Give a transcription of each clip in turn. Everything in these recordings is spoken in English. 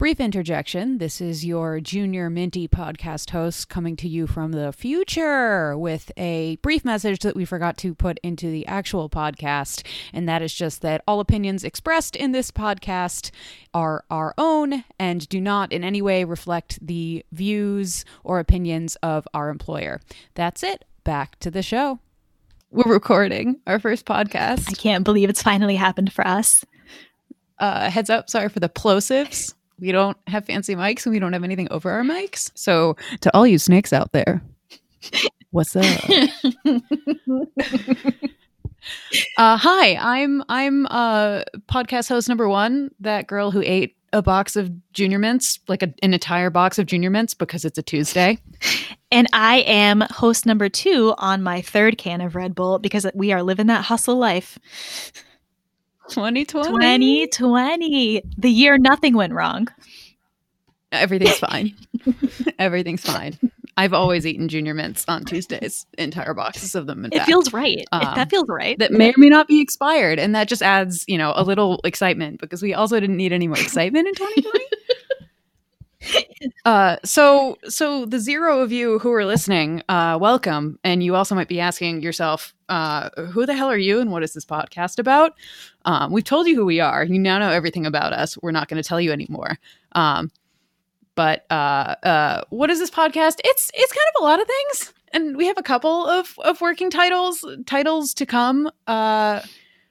Brief interjection. This is your junior Minty podcast host coming to you from the future with a brief message that we forgot to put into the actual podcast. And that is just that all opinions expressed in this podcast are our own and do not in any way reflect the views or opinions of our employer. That's it. Back to the show. We're recording our first podcast. I can't believe it's finally happened for us. Uh, heads up, sorry for the plosives we don't have fancy mics and we don't have anything over our mics. So to all you snakes out there, what's up? uh, hi, I'm I'm uh, podcast host number one. That girl who ate a box of junior mints, like a, an entire box of junior mints, because it's a Tuesday. And I am host number two on my third can of Red Bull because we are living that hustle life. 2020. 2020. The year nothing went wrong. Everything's fine. Everything's fine. I've always eaten junior mints on Tuesdays, entire boxes of them. it fact. feels right. Um, that feels right. That may or may not be expired, and that just adds, you know, a little excitement because we also didn't need any more excitement in 2020. uh, so, so the zero of you who are listening, uh, welcome, and you also might be asking yourself, uh, who the hell are you, and what is this podcast about? Um, we've told you who we are. You now know everything about us. We're not going to tell you anymore. Um, but uh, uh, what is this podcast? It's it's kind of a lot of things, and we have a couple of of working titles titles to come. Uh,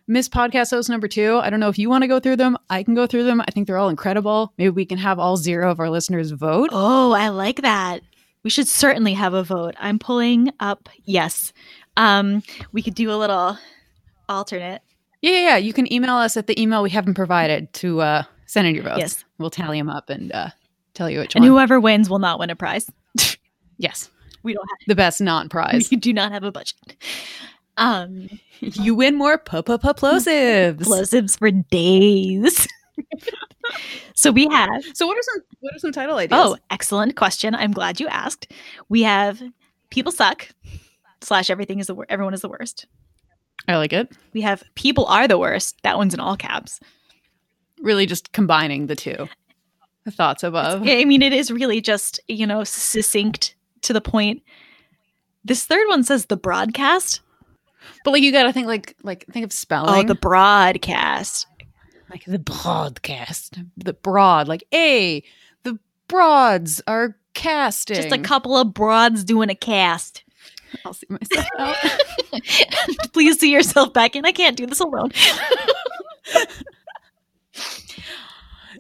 Miss Podcast Host number two. I don't know if you want to go through them. I can go through them. I think they're all incredible. Maybe we can have all zero of our listeners vote. Oh, I like that. We should certainly have a vote. I'm pulling up yes. Um, we could do a little alternate. Yeah, yeah, yeah. You can email us at the email we haven't provided to uh, send in your votes. Yes. We'll tally them up and uh, tell you which and one. whoever wins will not win a prize. yes. We don't have the best non prize. We do not have a budget. Um, you win more plosives. Plosives for days. so we have. So what are some what are some title ideas? Oh, excellent question. I'm glad you asked. We have people suck slash everything is the worst. Everyone is the worst. I like it. We have people are the worst. That one's in all caps. Really, just combining the two thoughts above. I mean, it is really just you know succinct to the point. This third one says the broadcast. But like you got to think like like think of spelling. Oh, the broadcast. Like the broadcast. The broad like a the broads are casting. Just a couple of broads doing a cast. I'll see myself out. Please see yourself back in. I can't do this alone.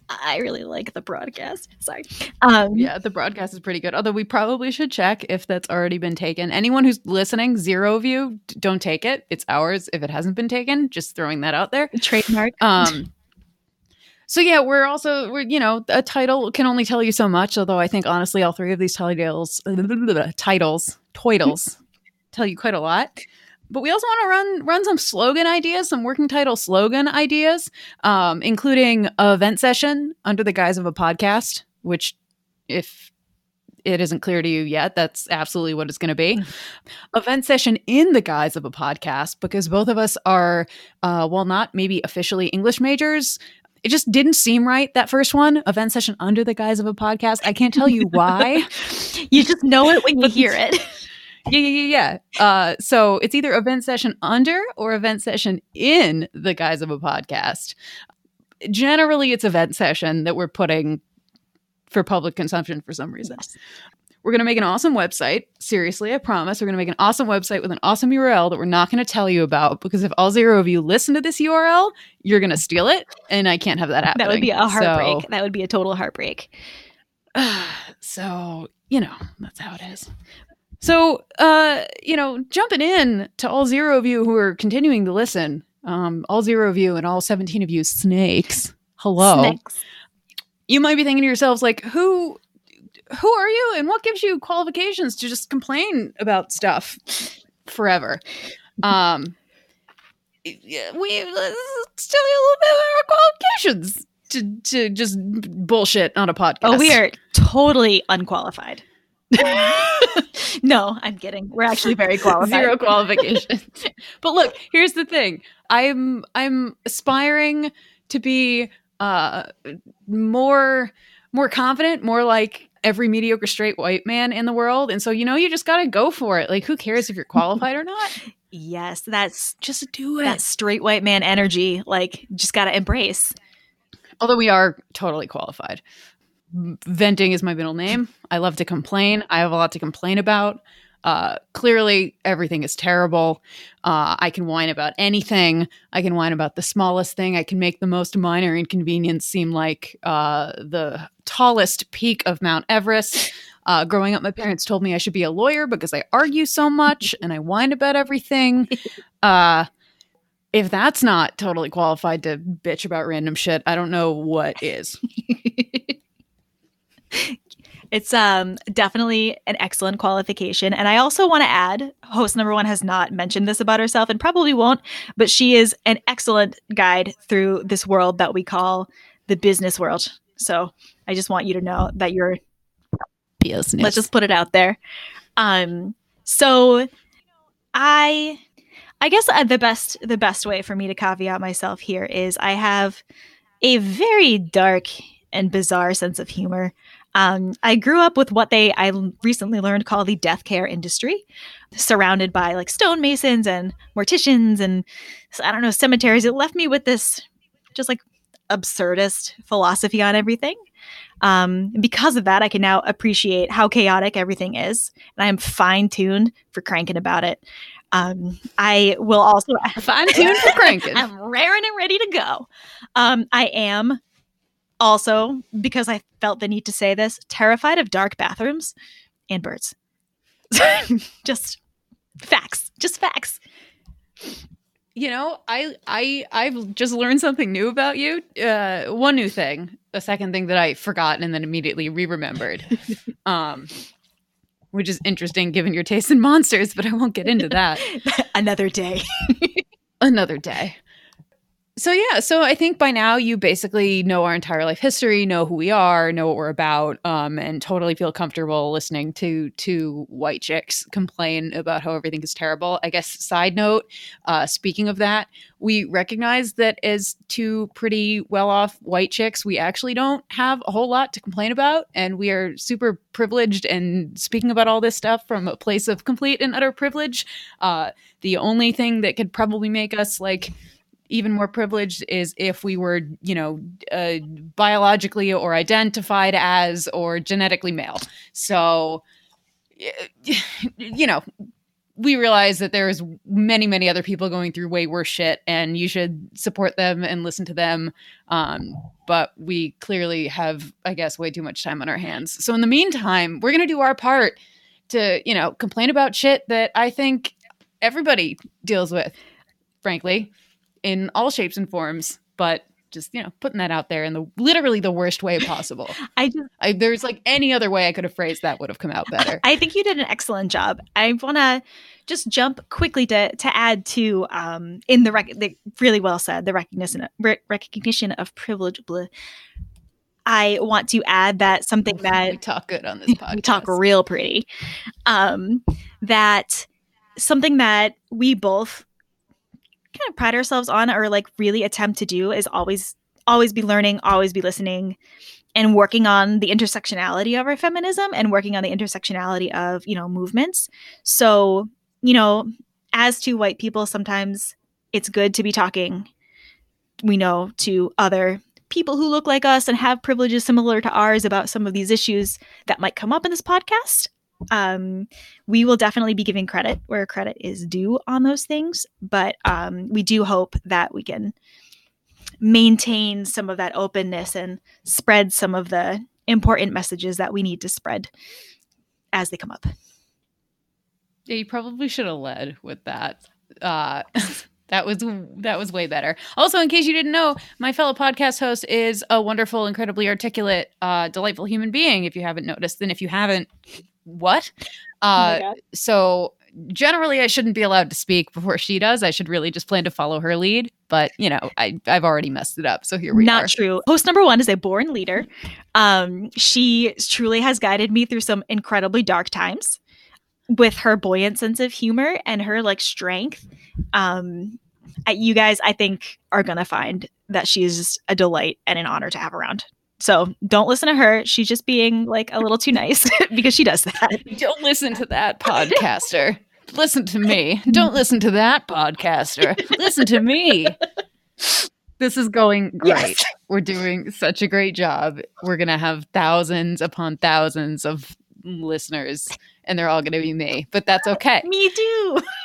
I really like the broadcast. Sorry. Um, yeah, the broadcast is pretty good. Although we probably should check if that's already been taken. Anyone who's listening, zero of you, don't take it. It's ours if it hasn't been taken. Just throwing that out there. Trademark. Um. So yeah, we're also we're you know a title can only tell you so much. Although I think honestly, all three of these titles titles titles tell you quite a lot but we also want to run run some slogan ideas, some working title slogan ideas, um, including a event session under the guise of a podcast. Which, if it isn't clear to you yet, that's absolutely what it's going to be. event session in the guise of a podcast, because both of us are, uh, while not maybe officially English majors, it just didn't seem right that first one event session under the guise of a podcast i can't tell you why you just know it when you hear it yeah, yeah, yeah, yeah. Uh, so it's either event session under or event session in the guise of a podcast. Generally, it's event session that we're putting for public consumption for some reason. Yes. We're going to make an awesome website. Seriously, I promise. We're going to make an awesome website with an awesome URL that we're not going to tell you about because if all zero of you listen to this URL, you're going to steal it. And I can't have that happen. That would be a heartbreak. So, that would be a total heartbreak. so, you know, that's how it is. So, uh, you know, jumping in to all zero of you who are continuing to listen, um, all zero of you and all 17 of you snakes, hello. Snakes. You might be thinking to yourselves, like, who who are you and what gives you qualifications to just complain about stuff forever? Um, we let's tell you a little bit about our qualifications to, to just bullshit on a podcast. Oh, we are totally unqualified. no, I'm kidding. We're actually very qualified. Zero qualifications. but look, here's the thing. I'm I'm aspiring to be uh more more confident, more like every mediocre straight white man in the world. And so, you know, you just got to go for it. Like, who cares if you're qualified or not? Yes, that's Just do it. that straight white man energy. Like, just gotta embrace. Although we are totally qualified. Venting is my middle name. I love to complain. I have a lot to complain about. Uh, clearly, everything is terrible. Uh, I can whine about anything. I can whine about the smallest thing. I can make the most minor inconvenience seem like uh, the tallest peak of Mount Everest. Uh, growing up, my parents told me I should be a lawyer because I argue so much and I whine about everything. Uh, if that's not totally qualified to bitch about random shit, I don't know what is. It's um definitely an excellent qualification. And I also want to add, host number one has not mentioned this about herself and probably won't, but she is an excellent guide through this world that we call the business world. So I just want you to know that you're Business. let's just put it out there. Um so I I guess uh, the best the best way for me to caveat myself here is I have a very dark and bizarre sense of humor. Um, I grew up with what they I recently learned call the death care industry, surrounded by like stonemasons and morticians and I don't know cemeteries. It left me with this just like absurdist philosophy on everything. Um, because of that, I can now appreciate how chaotic everything is, and I am fine tuned for cranking about it. Um, I will also Fine tuned for cranking. I'm raring and ready to go. Um, I am also, because I felt the need to say this, terrified of dark bathrooms and birds. just facts. Just facts. you know, I I I've just learned something new about you. Uh, one new thing, a second thing that I forgot and then immediately re-remembered. um, which is interesting given your taste in monsters, but I won't get into that. Another day. another day. So yeah, so I think by now you basically know our entire life history, know who we are, know what we're about, um, and totally feel comfortable listening to two white chicks complain about how everything is terrible. I guess side note, uh, speaking of that, we recognize that as two pretty well-off white chicks, we actually don't have a whole lot to complain about, and we are super privileged and speaking about all this stuff from a place of complete and utter privilege. Uh, the only thing that could probably make us like even more privileged is if we were, you know, uh, biologically or identified as or genetically male. So, you know, we realize that there's many, many other people going through way worse shit, and you should support them and listen to them. Um, but we clearly have, I guess, way too much time on our hands. So in the meantime, we're gonna do our part to, you know, complain about shit that I think everybody deals with, frankly in all shapes and forms, but just you know putting that out there in the literally the worst way possible. I just I, there's like any other way I could have phrased that would have come out better. I think you did an excellent job. I want to just jump quickly to to add to um in the, rec- the really well said the recognition re- recognition of privilege. Blah. I want to add that something that we talk good on this podcast. we talk real pretty. Um, that something that we both kind of pride ourselves on or like really attempt to do is always always be learning, always be listening and working on the intersectionality of our feminism and working on the intersectionality of, you know, movements. So, you know, as to white people, sometimes it's good to be talking, we know, to other people who look like us and have privileges similar to ours about some of these issues that might come up in this podcast. Um, we will definitely be giving credit where credit is due on those things, but um, we do hope that we can maintain some of that openness and spread some of the important messages that we need to spread as they come up. Yeah, you probably should have led with that. Uh, that was that was way better. Also, in case you didn't know, my fellow podcast host is a wonderful, incredibly articulate, uh, delightful human being. If you haven't noticed, and if you haven't, what? Uh, God. so generally, I shouldn't be allowed to speak before she does. I should really just plan to follow her lead. But you know, I I've already messed it up. So here we Not are. Not true. Host number one is a born leader. Um, she truly has guided me through some incredibly dark times with her buoyant sense of humor and her like strength. Um, I- you guys, I think, are gonna find that she is just a delight and an honor to have around. So don't listen to her. She's just being like a little too nice because she does that. Don't listen to that podcaster. listen to me. Don't listen to that podcaster. Listen to me. This is going great. Yes. We're doing such a great job. We're going to have thousands upon thousands of listeners, and they're all going to be me, but that's okay. Me too.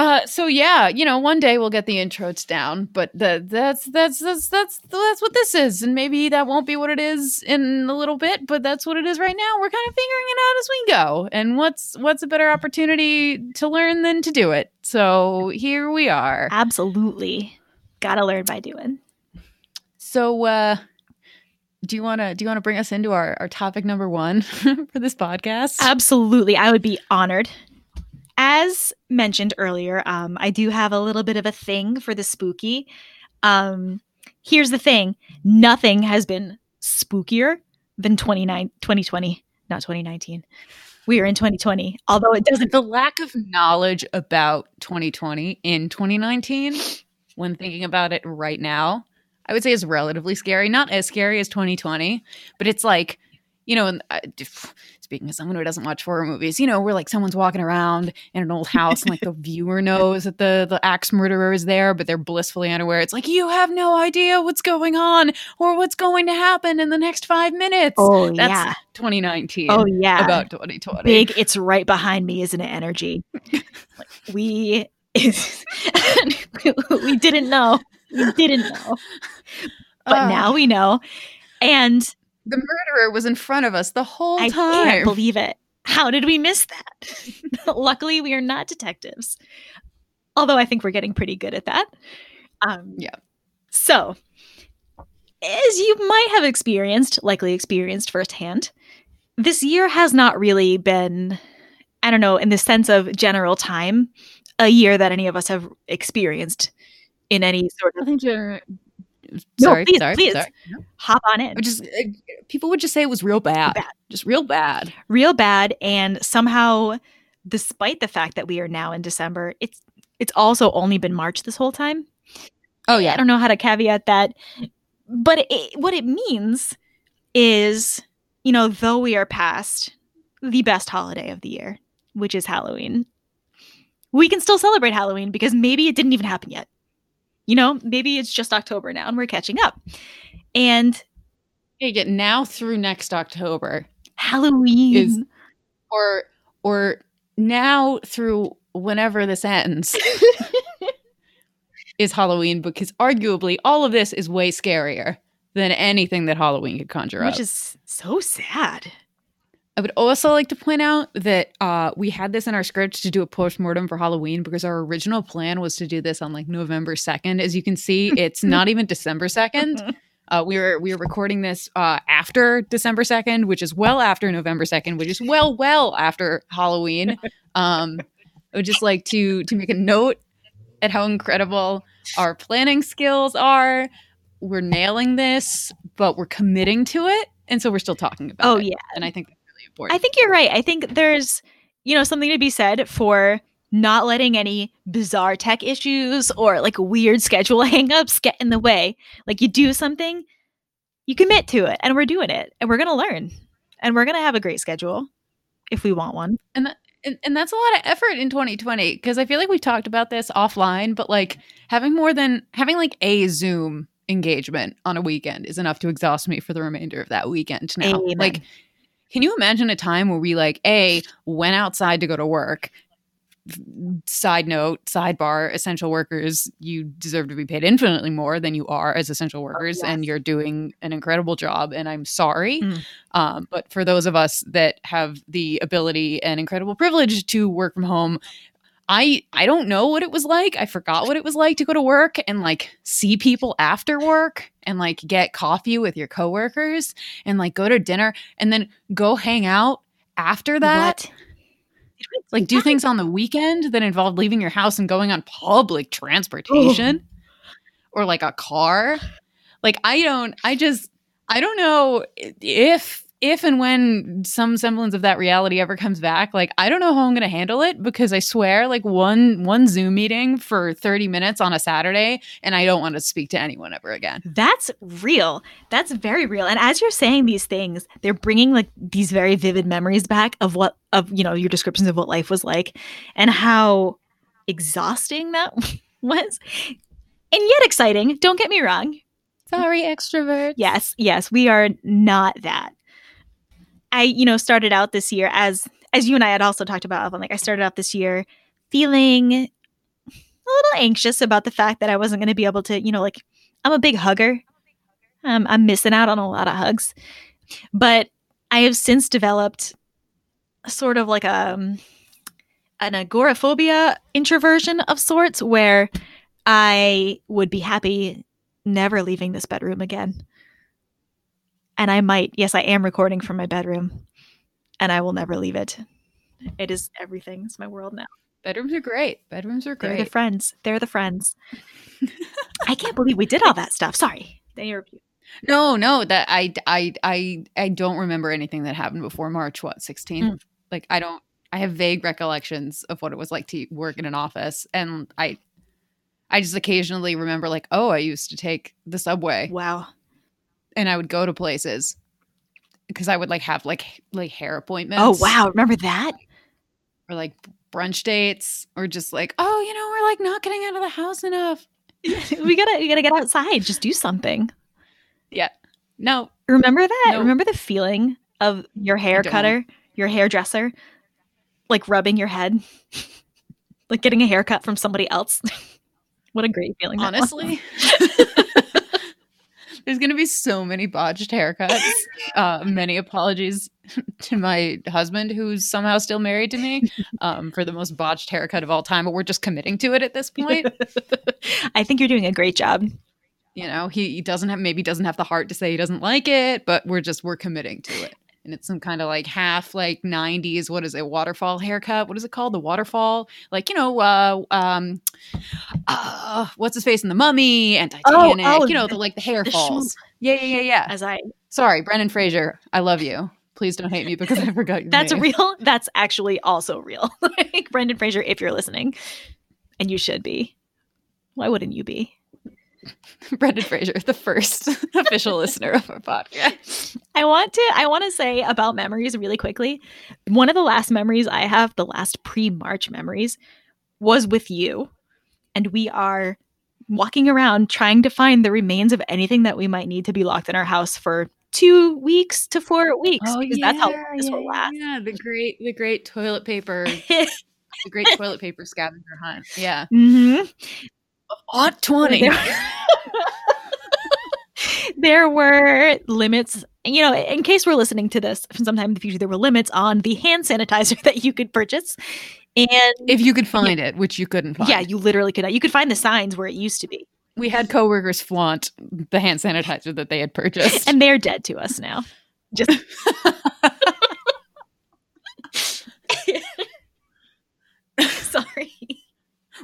Uh, so yeah, you know, one day we'll get the intros down, but the, that's that's that's that's that's what this is, and maybe that won't be what it is in a little bit, but that's what it is right now. We're kind of figuring it out as we go, and what's what's a better opportunity to learn than to do it? So here we are. Absolutely. Gotta learn by doing. So, uh, do you want to do you want to bring us into our our topic number one for this podcast? Absolutely. I would be honored. As mentioned earlier, um, I do have a little bit of a thing for the spooky. Um, here's the thing nothing has been spookier than 29, 2020, not 2019. We are in 2020, although it doesn't. the lack of knowledge about 2020 in 2019 when thinking about it right now i would say is relatively scary not as scary as 2020 but it's like you know and uh, speaking as someone who doesn't watch horror movies you know where like someone's walking around in an old house and like the viewer knows that the the axe murderer is there but they're blissfully unaware. It's like you have no idea what's going on or what's going to happen in the next five minutes. Oh, that's yeah. 2019 Oh, yeah. about 2020 big it's right behind me isn't it energy. Like, we we didn't know. We didn't know. But Uh, now we know. And the murderer was in front of us the whole i time. I can't believe it. How did we miss that? Luckily we are not detectives. Although i think we're getting pretty good at that. Um, Yeah. so as you might have experienced likely experienced firsthand this year has not really been i don't know in the sense of general time a year that any of us have experienced in any sort I of think you're. No, Sorry, please, sorry, please. sorry. hop on in Just uh, people would just say it was real bad, Bad. just real bad. real bad and somehow despite the fact that we are now in december it's it's also only been march this whole time Oh yeah, i don't know how to caveat that but it, what it means is you know though we are past the best holiday of the year which is halloween we can still celebrate halloween because maybe it didn't even happen yet you know maybe it's just october now and we're catching up. And you get now through next October, halloween. Is- or or now through whenever this ends is Halloween because arguably all of this is way scarier than anything that Halloween could conjure up. which is so sad I would also like to point out that uh, we had this in our script to do a postmortem for Halloween because our original plan was to do this on like November second. As you can see, it's not even December second. Uh, we were we were recording this uh, after December second, which is well after November second, which is well well after Halloween. Um, I would just like to to make a note at how incredible our planning skills are. We're nailing this, but we're committing to it, and so we're still talking about oh it. yeah And I think important. I think you're right. I think there's, you know, something to be said for not letting any bizarre tech issues or like weird schedule hangups get in the way. Like you do something, you commit to it, and we're doing it, and we're gonna learn, and we're gonna have a great schedule if we want one. and, that, and and that's a lot of effort in 2020 because I feel like we've talked about this offline, but like having more than having like a Zoom engagement on a weekend is enough to exhaust me for the remainder of that weekend now. Amen. Like can you imagine a time where we like a went outside to go to work? Side note, sidebar, essential workers, you deserve to be paid infinitely more than you are as essential workers, and yes. you're doing an incredible job. And I'm sorry. Mm. Um, but for those of us that have the ability and incredible privilege to work from home, I I don't know what it was like. I forgot what it was like to go to work and like see people after work and like get coffee with your coworkers and like go to dinner and then go hang out after that. What? Like do things on the weekend that involve leaving your house and going on public transportation or like a car. Like I don't I just I don't know if if and when some semblance of that reality ever comes back, like I don't know how I'm going to handle it because I swear like one one Zoom meeting for 30 minutes on a Saturday and I don't want to speak to anyone ever again. That's real. That's very real. And as you're saying these things, they're bringing like these very vivid memories back of what of you know your descriptions of what life was like and how exhausting that was. And yet exciting. Don't get me wrong. Sorry, extrovert. Yes, yes, we are not that. I, you know, started out this year as as you and I had also talked about, Evelyn, like I started out this year feeling a little anxious about the fact that I wasn't going to be able to, you know, like I'm a big hugger. Um, I'm missing out on a lot of hugs, but I have since developed sort of like a um, an agoraphobia introversion of sorts, where I would be happy never leaving this bedroom again and I might, yes, I am recording from my bedroom and I will never leave it. It is everything. It's my world now. Bedrooms are great. Bedrooms are great. They're the friends. They're the friends. I can't believe we did all that stuff. Sorry. No, no, that I, I, I, I don't remember anything that happened before March, what, 16th? Mm. Like, I don't, I have vague recollections of what it was like to work in an office. And I, I just occasionally remember, like, oh, I used to take the subway. Wow and I would go to places because I would like have like like hair appointments. Oh wow, remember that? Or like brunch dates, or just like oh, you know, we're like not getting out of the house enough. we gotta we gotta get outside. Just do something. Yeah. No. Remember that? No. Remember the feeling of your hair cutter, your hairdresser, like rubbing your head, like getting a haircut from somebody else. what a great feeling! Honestly. There's going to be so many botched haircuts. Uh, many apologies to my husband, who's somehow still married to me, um, for the most botched haircut of all time. But we're just committing to it at this point. I think you're doing a great job. You know, he, he doesn't have maybe doesn't have the heart to say he doesn't like it, but we're just we're committing to it and it's some kind of like half like 90s what is it waterfall haircut? What is it called? The waterfall? Like you know uh um uh what's his face in the mummy and oh, titanic oh, oh, you know the like the hair the falls yeah yeah yeah yeah. As i sorry brendan fraser i love you. Please don't hate me because i forgot your that's name. real. That's actually also real. Like brendan fraser if you're listening and you should be why wouldn't you be Brendan Fraser, the first official listener of our podcast. I want to I want to say about memories really quickly. One of the last memories I have, the last pre-March memories, was with you. And we are walking around trying to find the remains of anything that we might need to be locked in our house for two weeks to four weeks oh, yeah, that's how this yeah, will last. Yeah, the great the great toilet paper the great toilet paper scavenger hunt. Yeah. Mm-hmm. Ought 20. there were limits you know in case we're listening to this sometime in the future there were limits on the hand sanitizer that you could purchase. And if you could find yeah, it which you couldn't find. Yeah you literally could not. you could find the signs where it used to be. We had coworkers flaunt the hand sanitizer that they had purchased. And they're dead to us now. Just sorry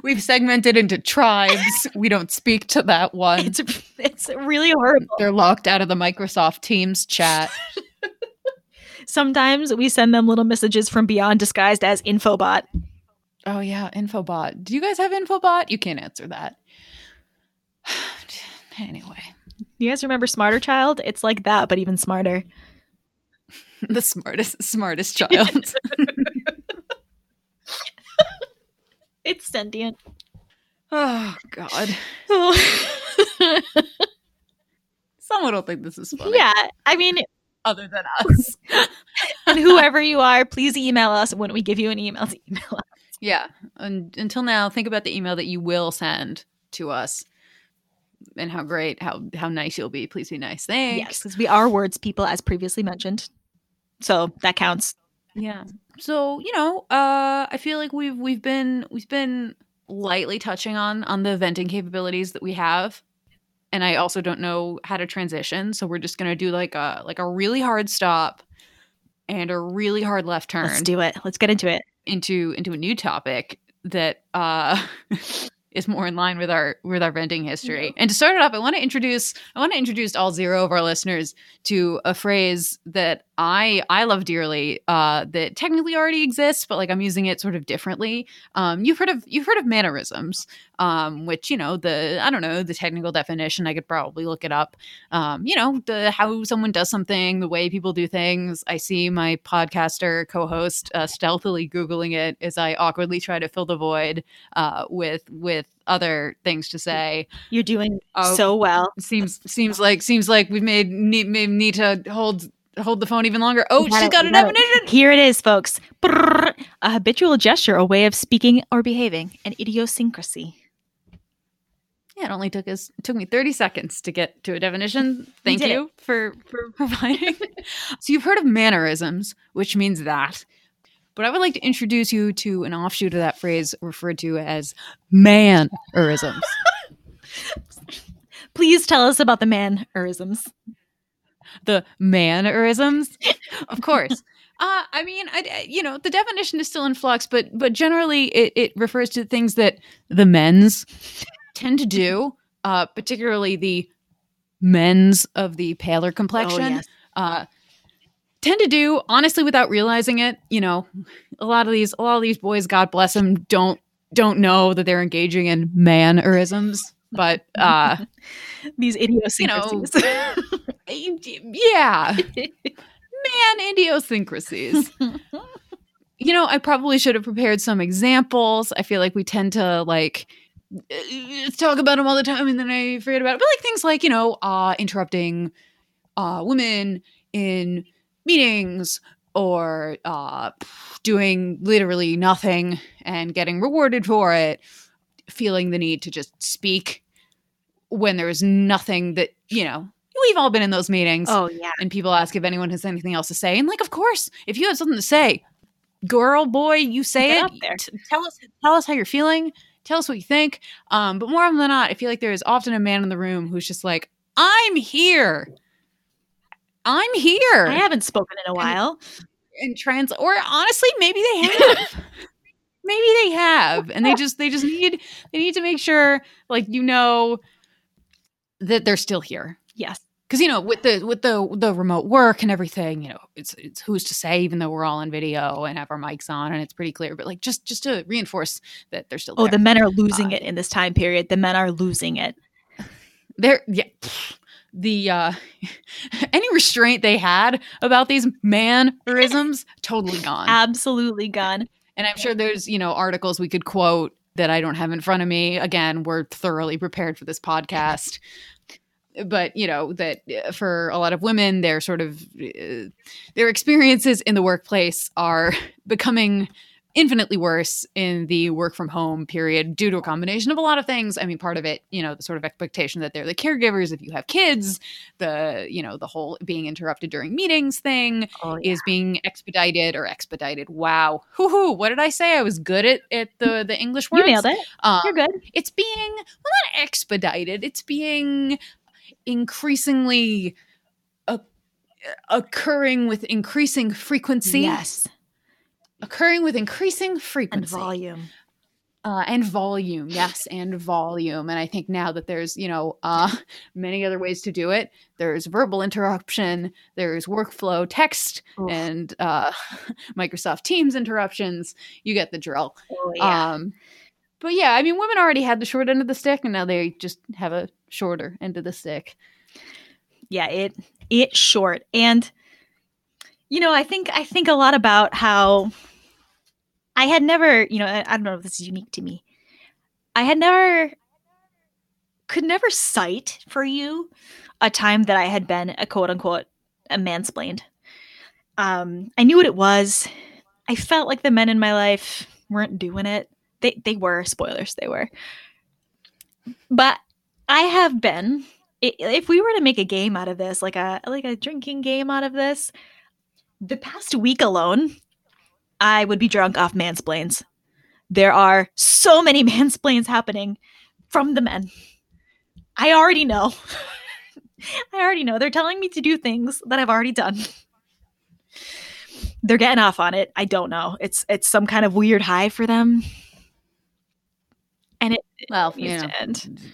We've segmented into tribes. we don't speak to that one. It's it's really horrible. They're locked out of the Microsoft Teams chat. Sometimes we send them little messages from beyond disguised as Infobot. Oh yeah, Infobot. Do you guys have Infobot? You can't answer that. anyway. You guys remember SmarterChild? It's like that, but even smarter. the smartest smartest child. It's sentient. Oh God. Someone will think this is funny. Yeah, I mean, other than us. and whoever you are, please email us when we give you an email to email us. Yeah. And until now, think about the email that you will send to us and how great, how how nice you'll be. Please be nice. Thanks. Yes, because we are words people, as previously mentioned. So that counts. Yeah. So, you know, uh I feel like we've we've been we've been lightly touching on on the venting capabilities that we have. And I also don't know how to transition, so we're just going to do like a like a really hard stop and a really hard left turn. Let's do it. Let's get into it. Into into a new topic that uh is more in line with our with our venting history. And to start it off, I want to introduce I want to introduce all zero of our listeners to a phrase that I I love dearly uh, that technically already exists, but like I'm using it sort of differently. Um, you've heard of you've heard of mannerisms, um, which you know the I don't know the technical definition. I could probably look it up. Um, you know the how someone does something, the way people do things. I see my podcaster co-host uh, stealthily googling it as I awkwardly try to fill the void uh, with with other things to say. You're doing oh, so well. Seems seems like seems like we've made need, need to hold hold the phone even longer. Oh, she's got a definition. It. Here it is, folks. Brrr, a habitual gesture, a way of speaking or behaving, an idiosyncrasy. Yeah, it only took us took me 30 seconds to get to a definition. Thank you for for providing. so you've heard of mannerisms, which means that. But I would like to introduce you to an offshoot of that phrase referred to as mannerisms. Please tell us about the mannerisms the mannerisms. of course. Uh, I mean, I, you know, the definition is still in flux, but but generally, it, it refers to things that the men's tend to do, uh, particularly the men's of the paler complexion, oh, yes. uh, tend to do honestly without realizing it. You know, a lot of these, a lot of these boys, God bless them, don't don't know that they're engaging in mannerisms, but uh, these idiosyncrasies. You know, yeah. Man, idiosyncrasies. you know, I probably should have prepared some examples. I feel like we tend to like talk about them all the time and then I forget about it. But like things like, you know, uh interrupting uh women in meetings or uh doing literally nothing and getting rewarded for it, feeling the need to just speak when there's nothing that, you know, we've all been in those meetings. Oh yeah. And people ask if anyone has anything else to say, and like, of course, if you have something to say, girl, boy, you say Get it. T- tell us, tell us how you're feeling. Tell us what you think. Um, but more often than not, I feel like there is often a man in the room who's just like, "I'm here. I'm here." I haven't spoken in a while. And, and trans, or honestly, maybe they have. maybe they have, and they just they just need they need to make sure, like you know, that they're still here. Yes because you know with the with the the remote work and everything you know it's it's who's to say even though we're all on video and have our mics on and it's pretty clear but like just just to reinforce that they're still oh the men are losing uh, it in this time period. The men are losing it. They're yeah the uh any restraint they had about these mannerisms totally gone. Absolutely gone. And i'm sure there's you know articles we could quote that i don't have in front of me. Again we're thoroughly prepared for this podcast but you know that uh, for a lot of women their sort of uh, their experiences in the workplace are becoming infinitely worse in the work from home period due to a combination of a lot of things. I mean, part of it, you know, the sort of expectation that they're the caregivers if you have kids, the, you know, the whole being interrupted during meetings thing oh, yeah. is being expedited or expedited. Wow. Hoo-hoo, what did I say? I was good at, at the, the English words. You nailed it. Um, You're good. It's being, well, not expedited. It's being increasingly uh, occurring with increasing frequency. Yes. Occurring with increasing frequency. And volume. Uh, and volume, yes, and volume. And I think now that there's, you know, uh, many other ways to do it. There's verbal interruption, there's workflow text, Oof. and uh, Microsoft Teams interruptions. You get the drill. Oh, yeah. Um, but yeah, I mean, women already had the short end of the stick, and now they just have a shorter end of the stick. Yeah, it it's short, and you know, I think I think a lot about how I had never, you know, I, I don't know if this is unique to me. I had never could never cite for you a time that I had been a quote unquote a mansplained. Um, I knew what it was. I felt like the men in my life weren't doing it they they were spoilers. They were, but I have been. If we were to make a game out of this, like a like a drinking game out of this, the past week alone, I would be drunk off mansplains. There are so many mansplains happening from the men. I already know. I already know. They're telling me to do things that I've already done. They're getting off on it. I don't know. It's it's some kind of weird high for them and it Well, needs know, to end. Mm-hmm.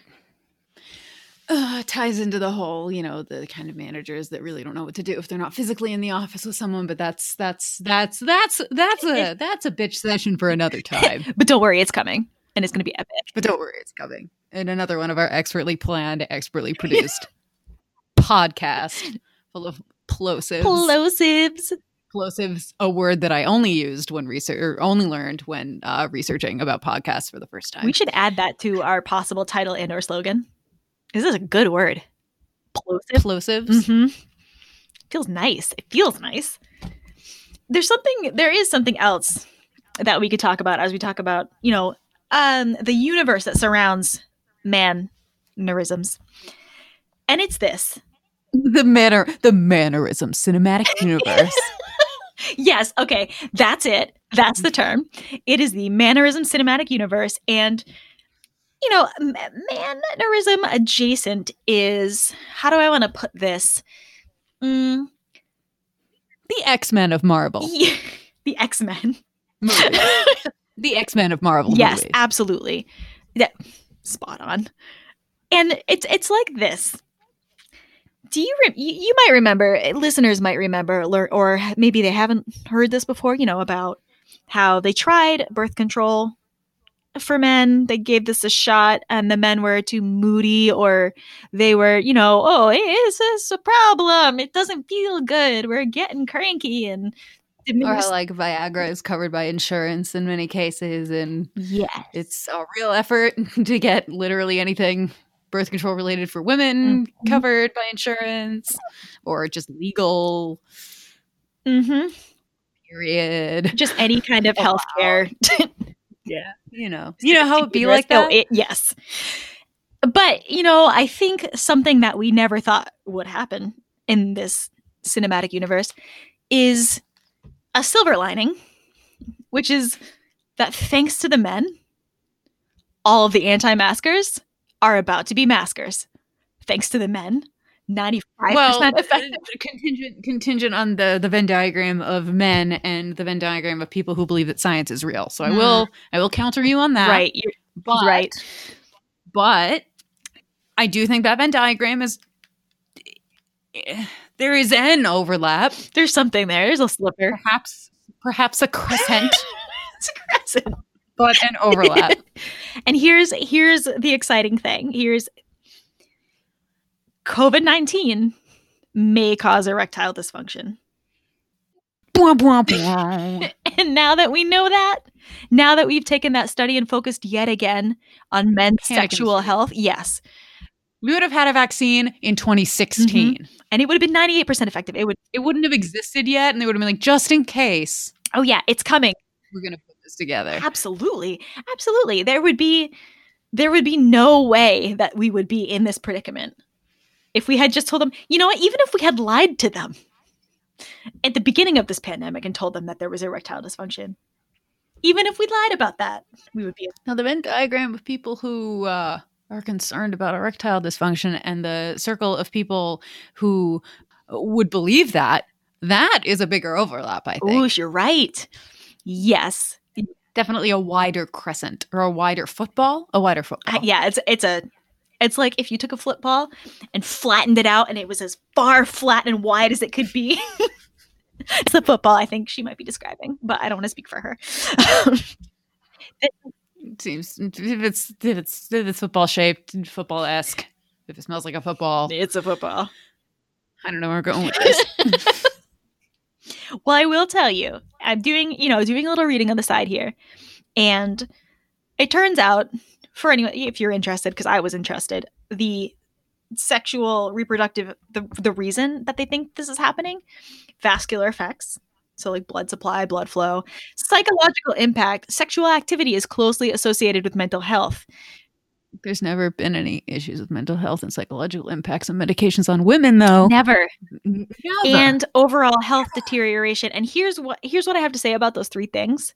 Uh, ties into the whole, you know, the kind of managers that really don't know what to do if they're not physically in the office with someone. But that's that's that's that's that's a that's a bitch session for another time. But don't worry, it's coming, and it's going to be epic. but don't worry, it's coming. And another one of our expertly planned, expertly produced podcast full of plosives. Plosives. Plosives, a word that I only used when research or only learned when uh, researching about podcasts for the first time. We should add that to our possible title and or slogan. This is a good word. Plosive. Plosives. hmm Feels nice. It feels nice. There's something. There is something else that we could talk about as we talk about, you know, um, the universe that surrounds mannerisms, and it's this. The manner, the mannerism cinematic universe. Yes. Okay. That's it. That's the term. It is the mannerism cinematic universe, and you know, ma- mannerism adjacent is how do I want to put this? Mm, the X Men of Marvel. yeah, the X Men. the X Men of Marvel. yes, movies. absolutely. Spot on. And it's it's like this. Do you, re- you you might remember listeners might remember or maybe they haven't heard this before, you know, about how they tried birth control for men. They gave this a shot and the men were too moody or they were, you know, oh, is this a problem? It doesn't feel good. We're getting cranky and Or how like Viagra is covered by insurance in many cases, and yes. it's a real effort to get literally anything birth control related for women Mhm. covered by insurance or just legal. Mm-hmm. Period. Just any kind of healthcare. Yeah, you know, you know how it'd be like that. it- yes. But, you know, I think something that we never thought would happen in this cinematic universe is a silver lining, which is that thanks to the men, all of the anti maskers are about to be maskers. Thanks to the men, 95% well, effective. contingent contingent on the the Venn diagram of men and the Venn diagram of people who believe that science is real. So I Mm. will I will counter you on that. Right. But, right. But I do think that Venn diagram is there is an overlap, There's something there. There's a slipper. perhaps perhaps a crescent, It's a crescent. but an overlap. And here's here's the exciting thing. Here's COVID-19 may cause erectile dysfunction. And now that we know that, now that we've taken that study and focused yet again on men's sexual health, yes. we would have had a vaccine in 2016. Mm-hmm. And it would have been 98% effective. It would It wouldn't have existed yet, and they would have been like, just in case, Oh yeah, it's coming. we're gonna put this together. Absolutely. Absolutely. There would be there would be no way that we would be in this predicament if we had just told them, you know what, even if we had lied to them at the beginning of this pandemic and told them that there was erectile dysfunction. Even if we lied about that, we would be Now, the Venn diagram of people who uh, are concerned about erectile dysfunction and the circle of people who would believe that, that is a bigger overlap, I think. Oh, you're right. Yes. Definitely a wider crescent or a wider football. A wider football. Uh, yeah, it's it's a it's like if you took a football and flattened it out and it was as far flat and wide as it could be. it's the football I think she might be describing, but I don't want to speak for her. It seems if it's if it's if it's football shaped, football esque. If it smells like a football, it's a football. I don't know where we're going with this. Well, I will tell you, I'm doing, you know, doing a little reading on the side here. And it turns out, for anyone, if you're interested, because I was interested, the sexual reproductive, the, the reason that they think this is happening, vascular effects. So, like blood supply, blood flow, psychological impact, sexual activity is closely associated with mental health. There's never been any issues with mental health and psychological impacts of medications on women, though. Never. Never. and overall health deterioration. And here's what here's what I have to say about those three things.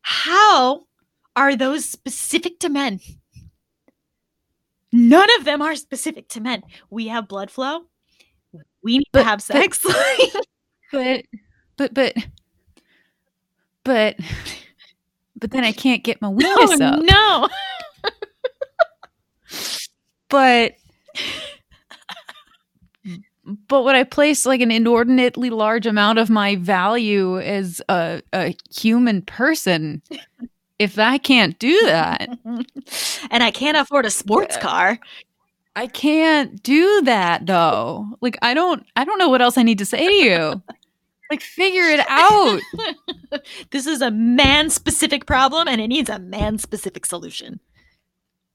How are those specific to men? None of them are specific to men. We have blood flow. We need But- to have sex. but but but but but then I can't get my weenus oh up. no. but but would I place like an inordinately large amount of my value as a, a human person if I can't do that? and I can't afford a sports car. I can't do that though. Like I don't I don't know what else I need to say to you. Like figure it out. this is a man specific problem and it needs a man specific solution.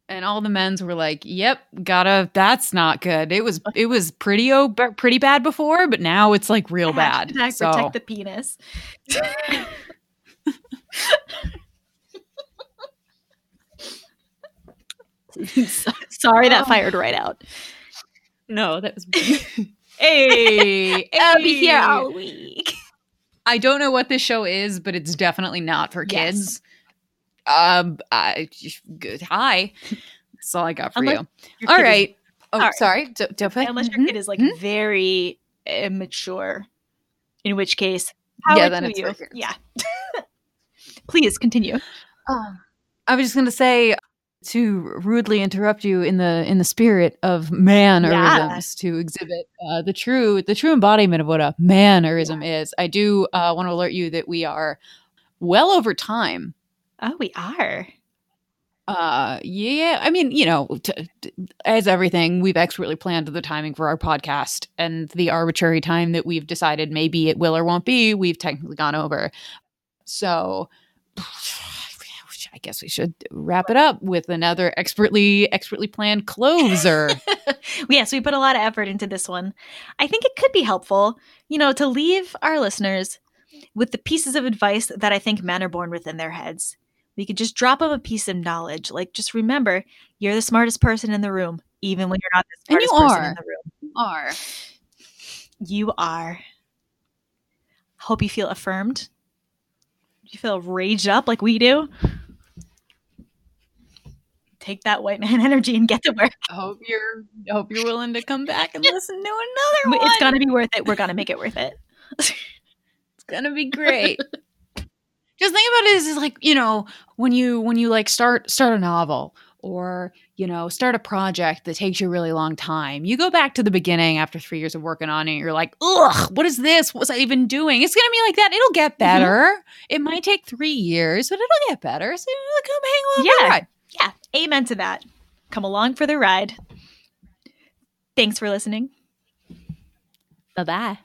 And all the men's were like, "Yep, gotta. That's not good. It was it was pretty oh, pretty bad before, but now it's like real bad. Hashtag So protect the penis. Sorry, that Oh. fired right out. no, that was hey, I'll be here all week. I don't know what this show is, but it's definitely not for Yes. kids. Um, I good. Hi, that's all I got for Unless you. All kid is- Oh, all right. sorry. D- don't put- unless your Mhm. kid is like Mhm. very immature, in which case, Yeah, then it's you. Yeah. Please continue. Um, I was just gonna say to rudely interrupt you in the in the spirit of mannerisms to exhibit uh, the true the true embodiment of what a mannerism is. I do uh, want to alert you that we are well over time. Oh, we are. Uh, yeah, I mean, you know, t- t- as everything, we've expertly planned the timing for our podcast and the arbitrary time that we've decided maybe it will or won't be. We've technically gone over, so. I guess we should wrap it up with another expertly expertly planned closer. yes, we put a lot of effort into this one. I think it could be helpful, you know, to leave our listeners with the pieces of advice that I think men are born within their heads. We could just drop them a piece of knowledge. Like, just remember, you're the smartest person in the room, even when you're not the And you person are. in the room. Are You are. Hope you feel affirmed. You feel raged up like we do. Take that white man energy and get to work. I hope you're I hope you're willing to come back and listen to another one. It's gonna be worth it. We're gonna make it worth it. It's gonna be great. Just think about it as like you know when you when you like start start a novel or you know start a project that takes you a really long time. You go back to the beginning after three years of working on it. You're like, ugh, what is this? What was I even doing? It's gonna be like that. It'll get mm-hmm. better. It might take three years, but it'll get better. So come hang along. Yeah. ride. Yeah, amen to that. Come along for the ride. Thanks for listening. Bye bye.